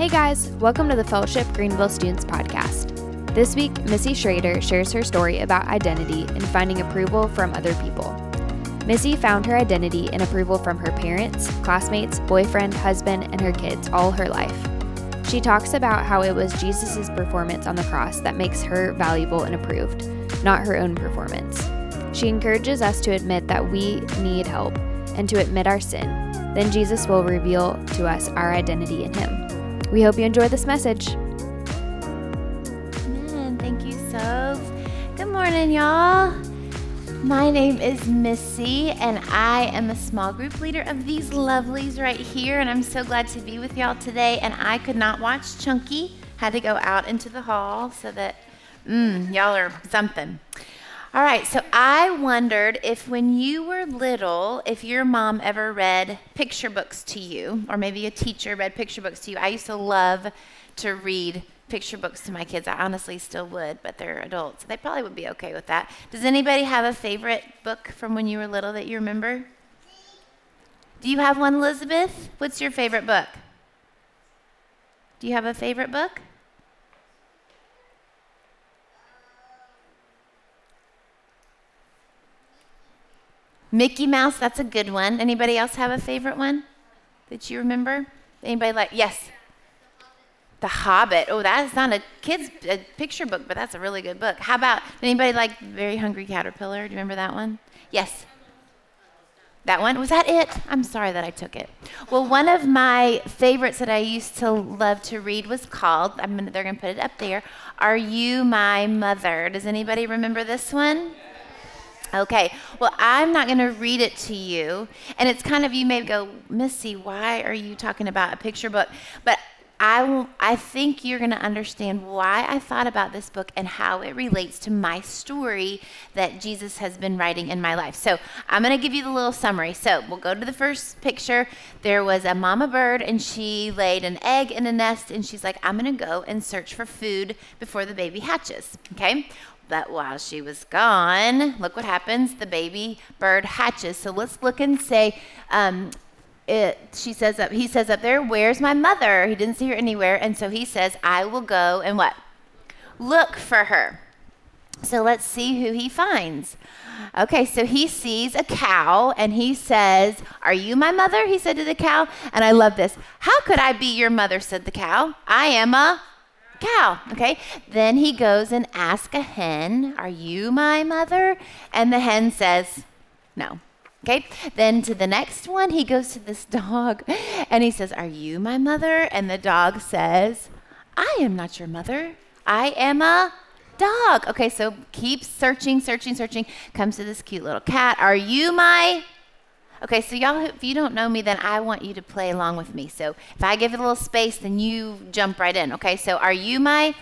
Hey guys, welcome to the Fellowship Greenville Students Podcast. This week, Missy Schrader shares her story about identity and finding approval from other people. Missy found her identity and approval from her parents, classmates, boyfriend, husband, and her kids all her life. She talks about how it was Jesus' performance on the cross that makes her valuable and approved, not her own performance. She encourages us to admit that we need help and to admit our sin. Then Jesus will reveal to us our identity in Him. We hope you enjoy this message. Amen. Thank you, so. Good morning, y'all. My name is Missy, and I am a small group leader of these lovelies right here. And I'm so glad to be with y'all today. And I could not watch Chunky, had to go out into the hall so that, mm, y'all are something. All right, so I wondered if when you were little, if your mom ever read picture books to you, or maybe a teacher read picture books to you. I used to love to read picture books to my kids. I honestly still would, but they're adults. They probably would be okay with that. Does anybody have a favorite book from when you were little that you remember? Do you have one, Elizabeth? What's your favorite book? Do you have a favorite book? Mickey Mouse, that's a good one. Anybody else have a favorite one that you remember? Anybody like, yes? The Hobbit. Oh, that's not a kid's a picture book, but that's a really good book. How about anybody like Very Hungry Caterpillar? Do you remember that one? Yes. That one? Was that it? I'm sorry that I took it. Well, one of my favorites that I used to love to read was called, I'm gonna, they're going to put it up there, Are You My Mother? Does anybody remember this one? Okay, well, I'm not going to read it to you. And it's kind of, you may go, Missy, why are you talking about a picture book? But I, I think you're going to understand why I thought about this book and how it relates to my story that Jesus has been writing in my life. So I'm going to give you the little summary. So we'll go to the first picture. There was a mama bird, and she laid an egg in a nest, and she's like, I'm going to go and search for food before the baby hatches. Okay? But while she was gone, look what happens. The baby bird hatches. So let's look and say, um, it, she says up, he says up there, where's my mother? He didn't see her anywhere. And so he says, I will go and what? Look for her. So let's see who he finds. Okay, so he sees a cow and he says, Are you my mother? He said to the cow. And I love this. How could I be your mother? said the cow. I am a cow. Okay. Then he goes and asks a hen, Are you my mother? And the hen says, No. Okay. Then to the next one, he goes to this dog and he says, Are you my mother? And the dog says, I am not your mother. I am a dog. Okay. So keep searching, searching, searching. Comes to this cute little cat. Are you my Okay, so y'all, if you don't know me, then I want you to play along with me. So if I give it a little space, then you jump right in. Okay, so are you my?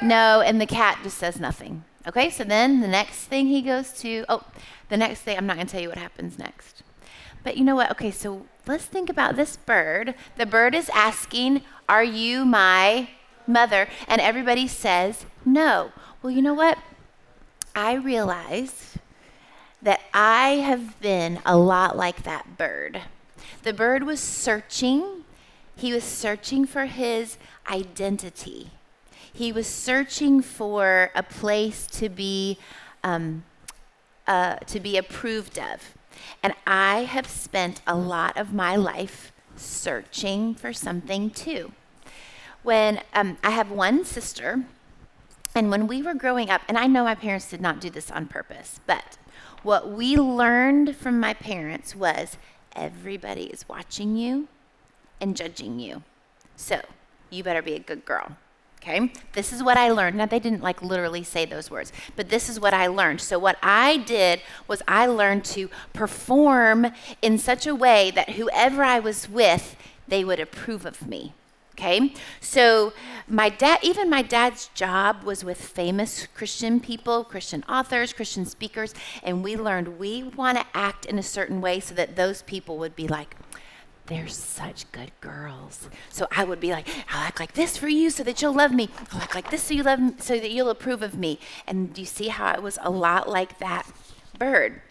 No, and the cat just says nothing. Okay, so then the next thing he goes to, oh, the next thing, I'm not going to tell you what happens next. But you know what? Okay, so let's think about this bird. The bird is asking, Are you my mother? And everybody says, No. Well, you know what? I realized that I have been a lot like that bird. The bird was searching, he was searching for his identity. He was searching for a place to be um, uh, to be approved of. And I have spent a lot of my life searching for something too. When um, I have one sister, and when we were growing up, and I know my parents did not do this on purpose, but what we learned from my parents was everybody is watching you and judging you. So you better be a good girl. Okay? This is what I learned. Now, they didn't like literally say those words, but this is what I learned. So, what I did was I learned to perform in such a way that whoever I was with, they would approve of me. Okay? So, my dad, even my dad's job was with famous Christian people, Christian authors, Christian speakers, and we learned we want to act in a certain way so that those people would be like, they're such good girls. So I would be like, I'll act like this for you so that you'll love me. I'll act like this so you love me, so that you'll approve of me. And do you see how it was a lot like that bird?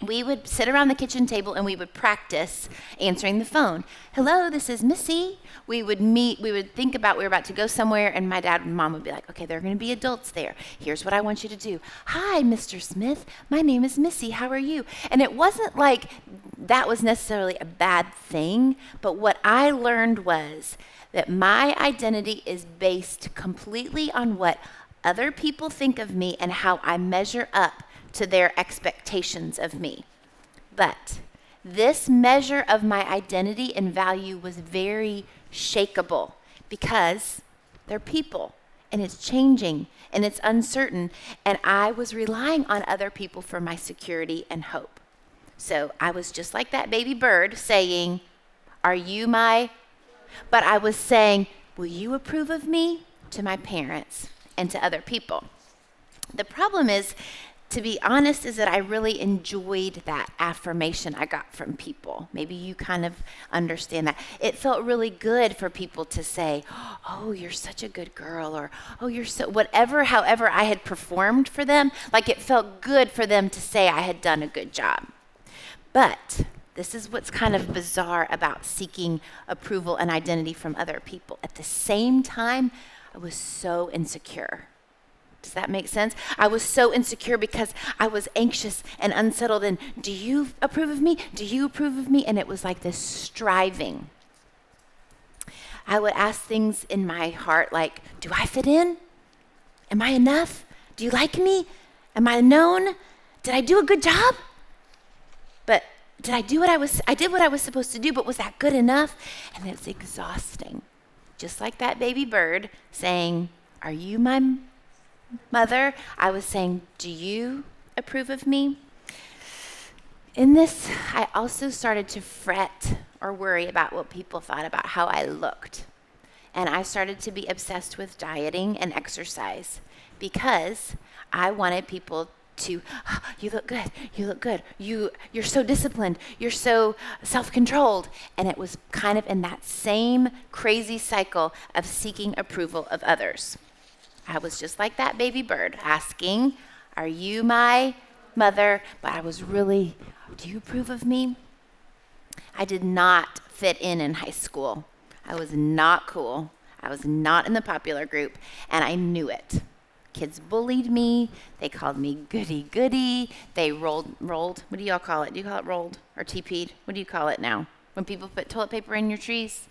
We would sit around the kitchen table and we would practice answering the phone. Hello, this is Missy. We would meet, we would think about we were about to go somewhere, and my dad and mom would be like, okay, there are going to be adults there. Here's what I want you to do. Hi, Mr. Smith. My name is Missy. How are you? And it wasn't like that was necessarily a bad thing, but what I learned was that my identity is based completely on what other people think of me and how I measure up to their expectations of me. But this measure of my identity and value was very shakable because they're people and it's changing and it's uncertain. And I was relying on other people for my security and hope. So I was just like that baby bird saying, Are you my? But I was saying, Will you approve of me to my parents and to other people? The problem is to be honest, is that I really enjoyed that affirmation I got from people. Maybe you kind of understand that. It felt really good for people to say, Oh, you're such a good girl, or Oh, you're so, whatever, however I had performed for them, like it felt good for them to say I had done a good job. But this is what's kind of bizarre about seeking approval and identity from other people. At the same time, I was so insecure. Does that make sense? I was so insecure because I was anxious and unsettled. And do you approve of me? Do you approve of me? And it was like this striving. I would ask things in my heart like, Do I fit in? Am I enough? Do you like me? Am I known? Did I do a good job? But did I do what I was I did what I was supposed to do, but was that good enough? And it's exhausting. Just like that baby bird saying, Are you my mother, I was saying, Do you approve of me? In this, I also started to fret or worry about what people thought about how I looked. And I started to be obsessed with dieting and exercise because I wanted people to oh, you look good you look good you you're so disciplined you're so self-controlled and it was kind of in that same crazy cycle of seeking approval of others I was just like that baby bird asking, Are you my mother? But I was really, Do you approve of me? I did not fit in in high school. I was not cool. I was not in the popular group, and I knew it. Kids bullied me. They called me goody goody. They rolled, rolled. What do y'all call it? Do you call it rolled or TP'd? What do you call it now? When people put toilet paper in your trees?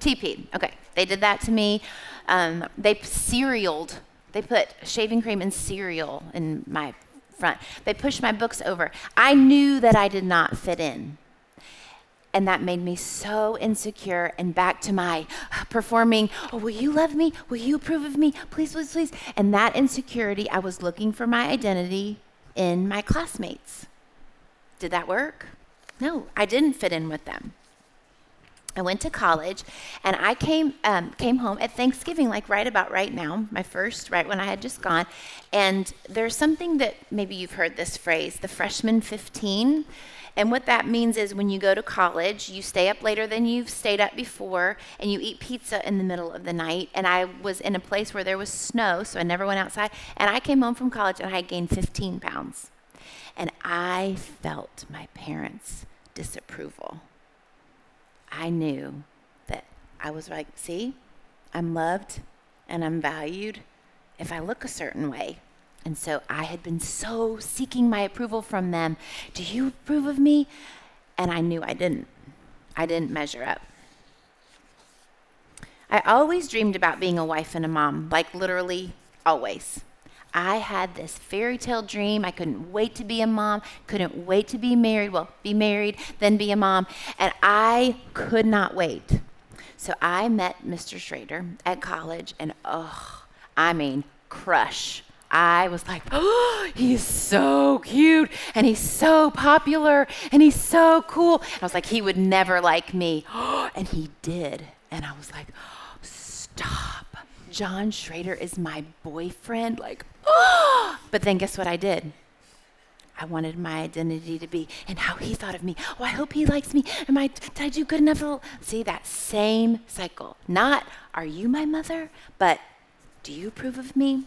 TP. Okay, they did that to me. Um, they cerealed. They put shaving cream and cereal in my front. They pushed my books over. I knew that I did not fit in. And that made me so insecure and back to my performing, oh, will you love me? Will you approve of me? Please, please, please. And that insecurity, I was looking for my identity in my classmates. Did that work? No, I didn't fit in with them. I went to college, and I came um, came home at Thanksgiving, like right about right now, my first, right when I had just gone. And there's something that maybe you've heard this phrase, the freshman 15. And what that means is when you go to college, you stay up later than you've stayed up before, and you eat pizza in the middle of the night. And I was in a place where there was snow, so I never went outside. And I came home from college and I gained 15 pounds. And I felt my parents' disapproval. I knew that I was like, see, I'm loved and I'm valued if I look a certain way. And so I had been so seeking my approval from them. Do you approve of me? And I knew I didn't. I didn't measure up. I always dreamed about being a wife and a mom, like literally always. I had this fairy tale dream. I couldn't wait to be a mom, couldn't wait to be married. Well, be married, then be a mom. And I could not wait. So I met Mr. Schrader at college, and oh, I mean, crush. I was like, oh, he's so cute and he's so popular and he's so cool. And I was like, he would never like me. and he did. And I was like, stop. John Schrader is my boyfriend. Like, but then guess what I did? I wanted my identity to be and how he thought of me. Oh, I hope he likes me. Am I, did I do good enough? To see, that same cycle. Not, are you my mother? But, do you approve of me?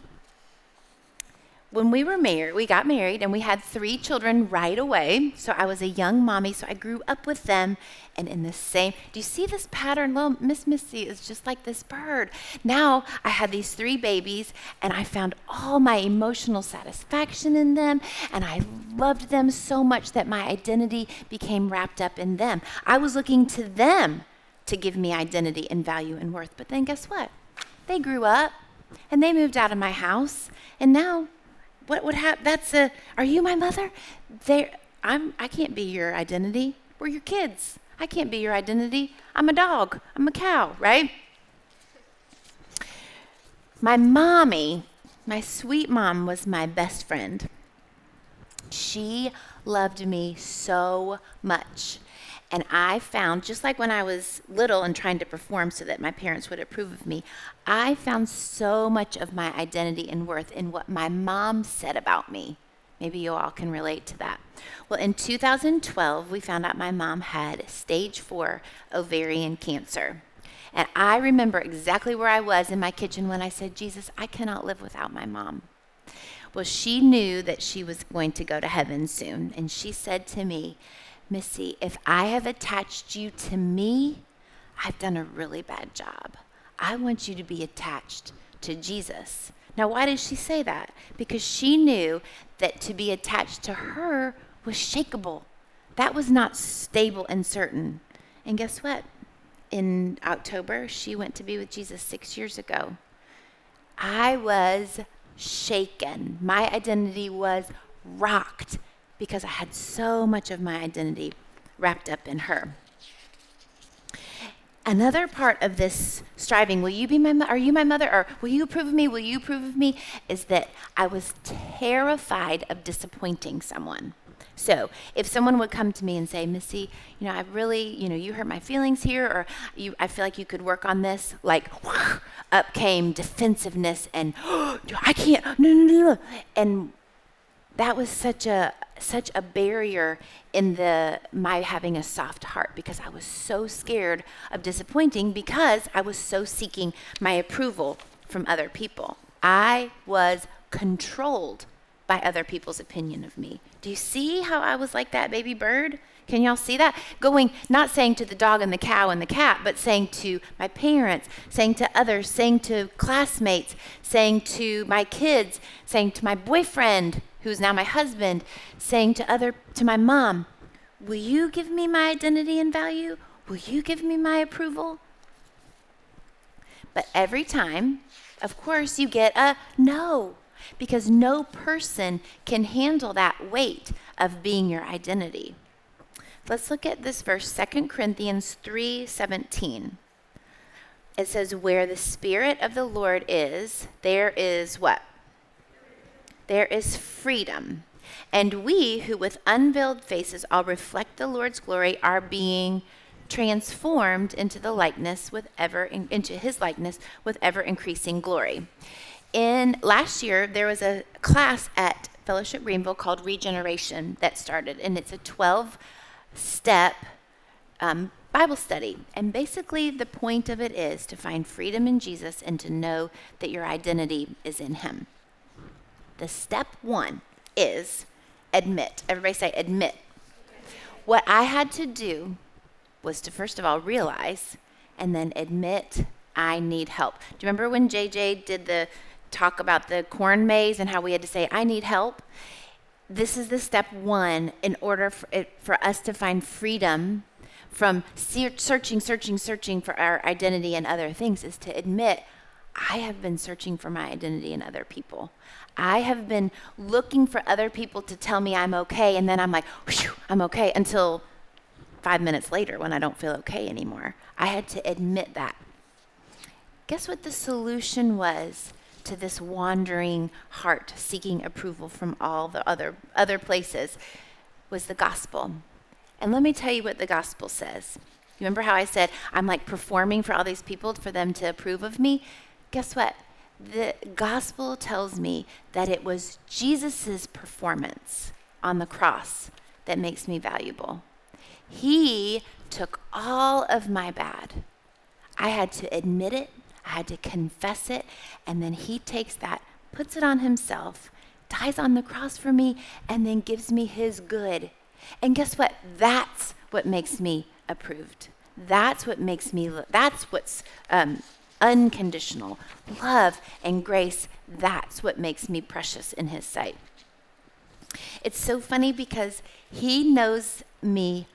When we were married, we got married and we had three children right away. So I was a young mommy, so I grew up with them and in the same. Do you see this pattern? Little Miss Missy is just like this bird. Now I had these three babies and I found all my emotional satisfaction in them and I loved them so much that my identity became wrapped up in them. I was looking to them to give me identity and value and worth. But then guess what? They grew up and they moved out of my house and now what would happen? That's a, are you my mother? There, I'm, I can't be your identity. We're your kids. I can't be your identity. I'm a dog. I'm a cow, right? My mommy, my sweet mom, was my best friend. She loved me so much. And I found, just like when I was little and trying to perform so that my parents would approve of me, I found so much of my identity and worth in what my mom said about me. Maybe you all can relate to that. Well, in 2012, we found out my mom had stage four ovarian cancer. And I remember exactly where I was in my kitchen when I said, Jesus, I cannot live without my mom. Well, she knew that she was going to go to heaven soon. And she said to me, Missy, if I have attached you to me, I've done a really bad job. I want you to be attached to Jesus. Now, why did she say that? Because she knew that to be attached to her was shakable. That was not stable and certain. And guess what? In October, she went to be with Jesus six years ago. I was shaken. My identity was rocked because I had so much of my identity wrapped up in her. Another part of this striving, will you be my are you my mother or will you approve of me? Will you approve of me? Is that I was terrified of disappointing someone. So if someone would come to me and say, Missy, you know, I really, you know, you hurt my feelings here, or you, I feel like you could work on this, like up came defensiveness and oh, I can't, no, no, no, no. And that was such a such a barrier in the my having a soft heart because I was so scared of disappointing because I was so seeking my approval from other people. I was controlled by other people's opinion of me. Do you see how I was like that baby bird? Can y'all see that? Going, not saying to the dog and the cow and the cat, but saying to my parents, saying to others, saying to classmates, saying to my kids, saying to my boyfriend, who's now my husband, saying to other to my mom, "Will you give me my identity and value? Will you give me my approval?" But every time, of course, you get a no because no person can handle that weight of being your identity. Let's look at this verse 2 Corinthians 3:17. It says where the spirit of the Lord is, there is what? There is freedom. And we who with unveiled faces all reflect the Lord's glory are being transformed into the likeness with ever in, into his likeness with ever increasing glory. In last year there was a class at Fellowship Greenville called Regeneration that started and it's a 12 step um, Bible study. And basically, the point of it is to find freedom in Jesus and to know that your identity is in Him. The step one is admit. Everybody say admit. What I had to do was to first of all realize and then admit I need help. Do you remember when JJ did the talk about the corn maze and how we had to say, I need help? This is the step one in order for, it, for us to find freedom from searching, searching, searching for our identity and other things, is to admit I have been searching for my identity in other people. I have been looking for other people to tell me I'm okay, and then I'm like, I'm okay until five minutes later when I don't feel okay anymore. I had to admit that. Guess what the solution was to this wandering heart seeking approval from all the other other places was the gospel. And let me tell you what the gospel says. Remember how I said I'm like performing for all these people for them to approve of me? Guess what? the gospel tells me that it was Jesus' performance on the cross that makes me valuable. He took all of my bad. I had to admit it, I had to confess it, and then he takes that, puts it on himself, dies on the cross for me, and then gives me his good. And guess what? That's what makes me approved. That's what makes me, that's what's um, unconditional. Love and grace, that's what makes me precious in his sight. It's so funny because he knows me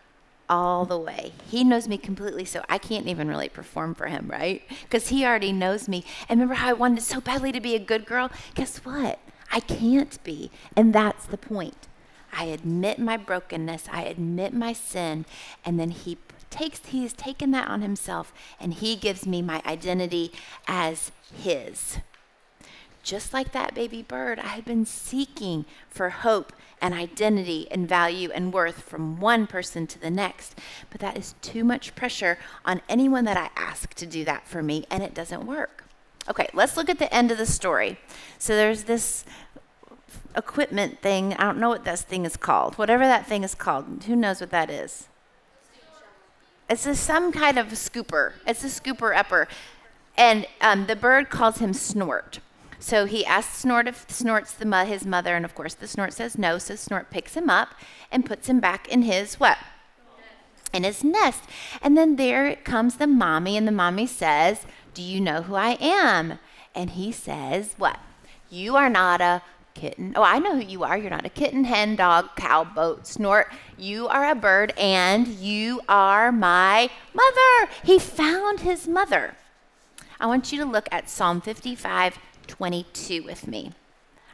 all the way. He knows me completely, so I can't even really perform for him, right? Because he already knows me. And remember how I wanted so badly to be a good girl? Guess what? I can't be. And that's the point. I admit my brokenness, I admit my sin, and then he takes he has taken that on himself and he gives me my identity as his. Just like that baby bird, I had been seeking for hope and identity and value and worth from one person to the next. But that is too much pressure on anyone that I ask to do that for me, and it doesn't work. Okay, let's look at the end of the story. So there's this equipment thing. I don't know what this thing is called. Whatever that thing is called. Who knows what that is? It's a, some kind of scooper. It's a scooper upper. And um, the bird calls him Snort. So he asks Snort if Snort's the, his mother, and of course the Snort says no. So Snort picks him up and puts him back in his what? In his nest. And then there comes the mommy, and the mommy says, Do you know who I am? And he says, What? You are not a kitten. Oh, I know who you are. You're not a kitten, hen, dog, cow, boat, snort. You are a bird, and you are my mother. He found his mother. I want you to look at Psalm 55 22 with me.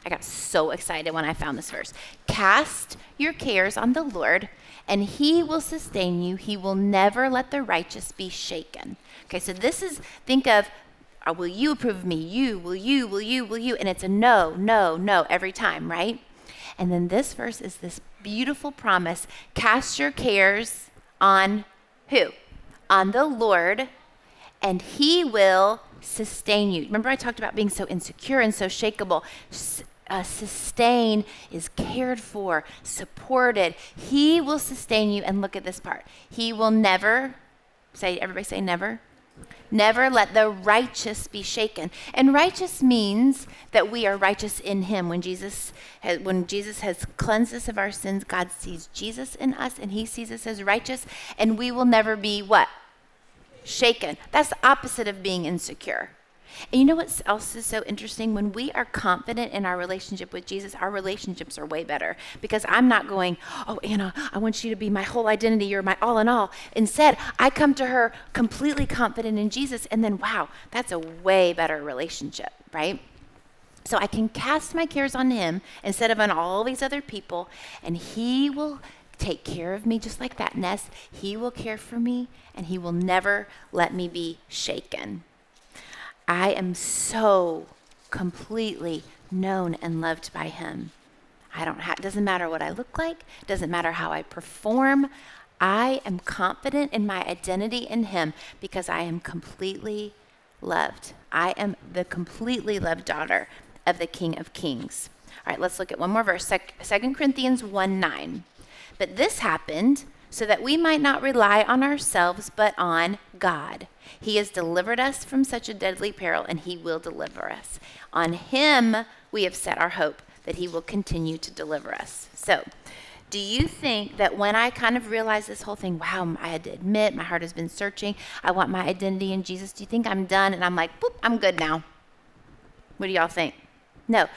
I got so excited when I found this verse. Cast your cares on the Lord, and he will sustain you. He will never let the righteous be shaken. Okay, so this is, think of, uh, will you approve of me? You, will you, will you, will you? And it's a no, no, no every time, right? And then this verse is this beautiful promise cast your cares on who? On the Lord, and he will sustain you. Remember, I talked about being so insecure and so shakable. Uh, sustain is cared for, supported. He will sustain you. And look at this part. He will never, say, everybody say never. Never let the righteous be shaken. And righteous means that we are righteous in him. When Jesus has, when Jesus has cleansed us of our sins, God sees Jesus in us and he sees us as righteous and we will never be what? shaken. That's the opposite of being insecure. And you know what else is so interesting? When we are confident in our relationship with Jesus, our relationships are way better because I'm not going, Oh, Anna, I want you to be my whole identity. You're my all in all. Instead, I come to her completely confident in Jesus, and then, wow, that's a way better relationship, right? So I can cast my cares on Him instead of on all these other people, and He will take care of me just like that nest. He will care for me and he will never let me be shaken. I am so completely known and loved by him. I don't have, It doesn't matter what I look like, doesn't matter how I perform. I am confident in my identity in him because I am completely loved. I am the completely loved daughter of the King of Kings. All right, let's look at one more verse. 2 Corinthians 1 9. But this happened so that we might not rely on ourselves, but on God. He has delivered us from such a deadly peril, and He will deliver us. On Him we have set our hope that He will continue to deliver us. So, do you think that when I kind of realized this whole thing, wow, I had to admit my heart has been searching, I want my identity in Jesus, do you think I'm done and I'm like, boop, I'm good now? What do y'all think? No,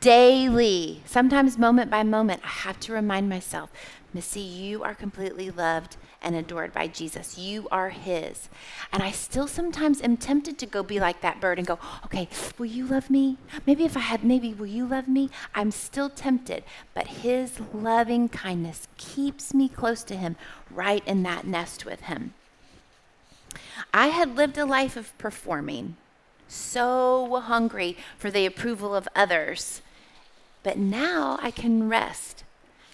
daily, sometimes moment by moment, I have to remind myself Missy, you are completely loved and adored by Jesus. You are His. And I still sometimes am tempted to go be like that bird and go, okay, will you love me? Maybe if I had, maybe will you love me? I'm still tempted. But His loving kindness keeps me close to Him, right in that nest with Him. I had lived a life of performing, so hungry for the approval of others. But now I can rest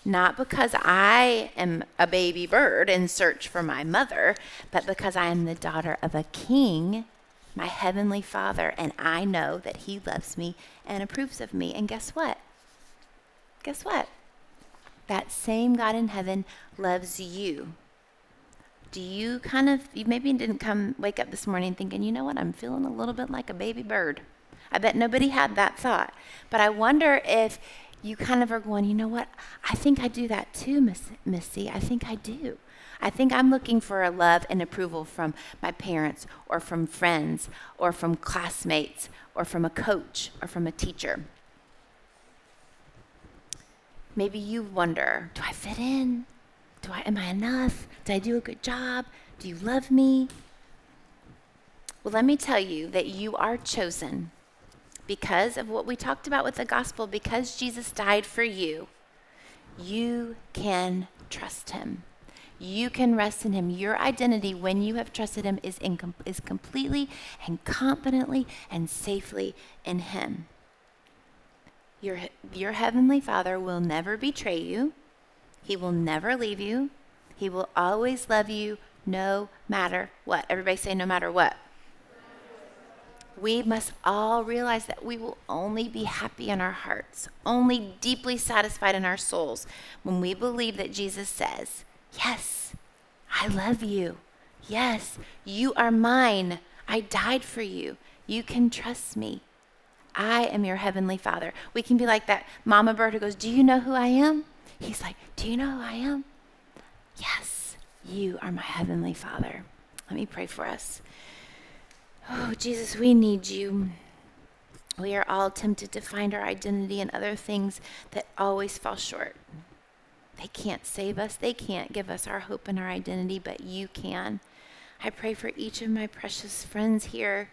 not because I am a baby bird in search for my mother, but because I am the daughter of a king, my heavenly father, and I know that he loves me and approves of me. And guess what? Guess what? That same God in heaven loves you. Do you kind of, you maybe didn't come wake up this morning thinking, you know what, I'm feeling a little bit like a baby bird. I bet nobody had that thought. But I wonder if you kind of are going, you know what? I think I do that too, Miss, Missy. I think I do. I think I'm looking for a love and approval from my parents or from friends or from classmates or from a coach or from a teacher. Maybe you wonder, do I fit in? Do I am I enough? Do I do a good job? Do you love me? Well, let me tell you that you are chosen because of what we talked about with the gospel, because Jesus died for you. You can trust him. You can rest in him. Your identity, when you have trusted him, is, in, is completely and confidently and safely in him. Your, your heavenly Father will never betray you. He will never leave you. He will always love you no matter what. Everybody say, no matter what. We must all realize that we will only be happy in our hearts, only deeply satisfied in our souls when we believe that Jesus says, Yes, I love you. Yes, you are mine. I died for you. You can trust me. I am your heavenly father. We can be like that mama bird who goes, Do you know who I am? He's like, Do you know who I am? Yes, you are my heavenly father. Let me pray for us. Oh, Jesus, we need you. We are all tempted to find our identity in other things that always fall short. They can't save us, they can't give us our hope and our identity, but you can. I pray for each of my precious friends here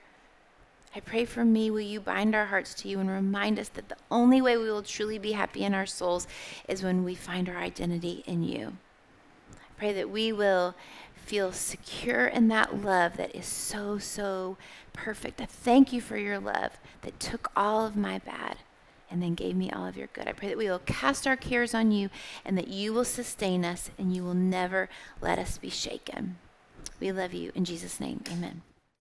I pray for me, will you bind our hearts to you and remind us that the only way we will truly be happy in our souls is when we find our identity in you. I pray that we will feel secure in that love that is so, so perfect. I thank you for your love that took all of my bad and then gave me all of your good. I pray that we will cast our cares on you and that you will sustain us and you will never let us be shaken. We love you. In Jesus' name, amen.